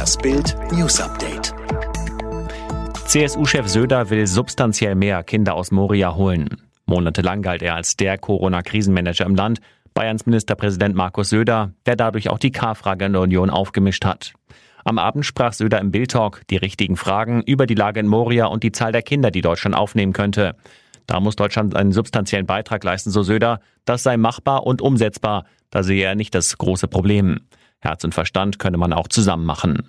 Das Bild News Update. CSU-Chef Söder will substanziell mehr Kinder aus Moria holen. Monatelang galt er als der Corona-Krisenmanager im Land. Bayerns Ministerpräsident Markus Söder, der dadurch auch die K-Frage in der Union aufgemischt hat. Am Abend sprach Söder im Bildtalk die richtigen Fragen über die Lage in Moria und die Zahl der Kinder, die Deutschland aufnehmen könnte. Da muss Deutschland einen substanziellen Beitrag leisten, so Söder. Das sei machbar und umsetzbar. Da sehe er nicht das große Problem. Herz und Verstand könne man auch zusammen machen.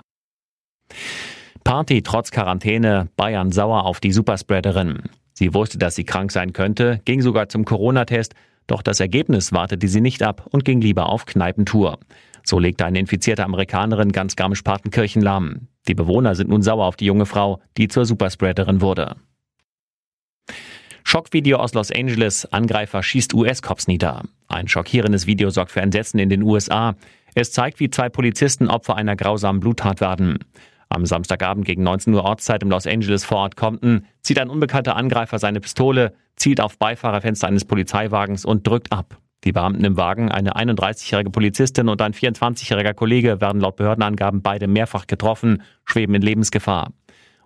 Party trotz Quarantäne, Bayern sauer auf die Superspreaderin. Sie wusste, dass sie krank sein könnte, ging sogar zum Corona-Test, doch das Ergebnis wartete sie nicht ab und ging lieber auf Kneipentour. So legte eine infizierte Amerikanerin ganz Garmisch-Partenkirchen lahm. Die Bewohner sind nun sauer auf die junge Frau, die zur Superspreaderin wurde. Schockvideo aus Los Angeles. Angreifer schießt US-Cops nieder. Ein schockierendes Video sorgt für Entsetzen in den USA. Es zeigt, wie zwei Polizisten Opfer einer grausamen Bluttat werden. Am Samstagabend gegen 19 Uhr Ortszeit im Los Angeles Vorort Compton zieht ein unbekannter Angreifer seine Pistole, zielt auf Beifahrerfenster eines Polizeiwagens und drückt ab. Die Beamten im Wagen, eine 31-jährige Polizistin und ein 24-jähriger Kollege, werden laut Behördenangaben beide mehrfach getroffen, schweben in Lebensgefahr.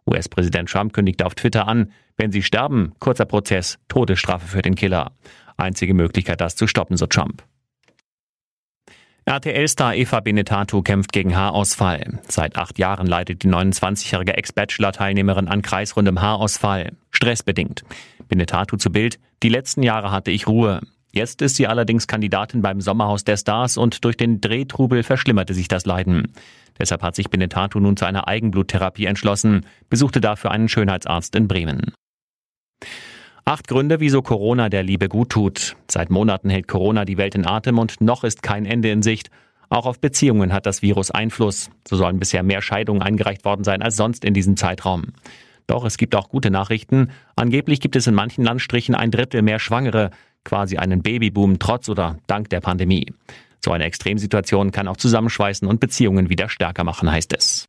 US-Präsident Trump kündigte auf Twitter an, wenn sie sterben, kurzer Prozess, Todesstrafe für den Killer. Einzige Möglichkeit, das zu stoppen, so Trump. RTL-Star Eva Benetatu kämpft gegen Haarausfall. Seit acht Jahren leidet die 29-jährige Ex-Bachelor-Teilnehmerin an kreisrundem Haarausfall. Stressbedingt. Benetatu zu Bild. Die letzten Jahre hatte ich Ruhe. Jetzt ist sie allerdings Kandidatin beim Sommerhaus der Stars und durch den Drehtrubel verschlimmerte sich das Leiden. Deshalb hat sich Benetatu nun zu einer Eigenbluttherapie entschlossen, besuchte dafür einen Schönheitsarzt in Bremen. Acht Gründe, wieso Corona der Liebe gut tut. Seit Monaten hält Corona die Welt in Atem und noch ist kein Ende in Sicht. Auch auf Beziehungen hat das Virus Einfluss. So sollen bisher mehr Scheidungen eingereicht worden sein als sonst in diesem Zeitraum. Doch es gibt auch gute Nachrichten. Angeblich gibt es in manchen Landstrichen ein Drittel mehr Schwangere, quasi einen Babyboom trotz oder dank der Pandemie. So eine Extremsituation kann auch zusammenschweißen und Beziehungen wieder stärker machen, heißt es.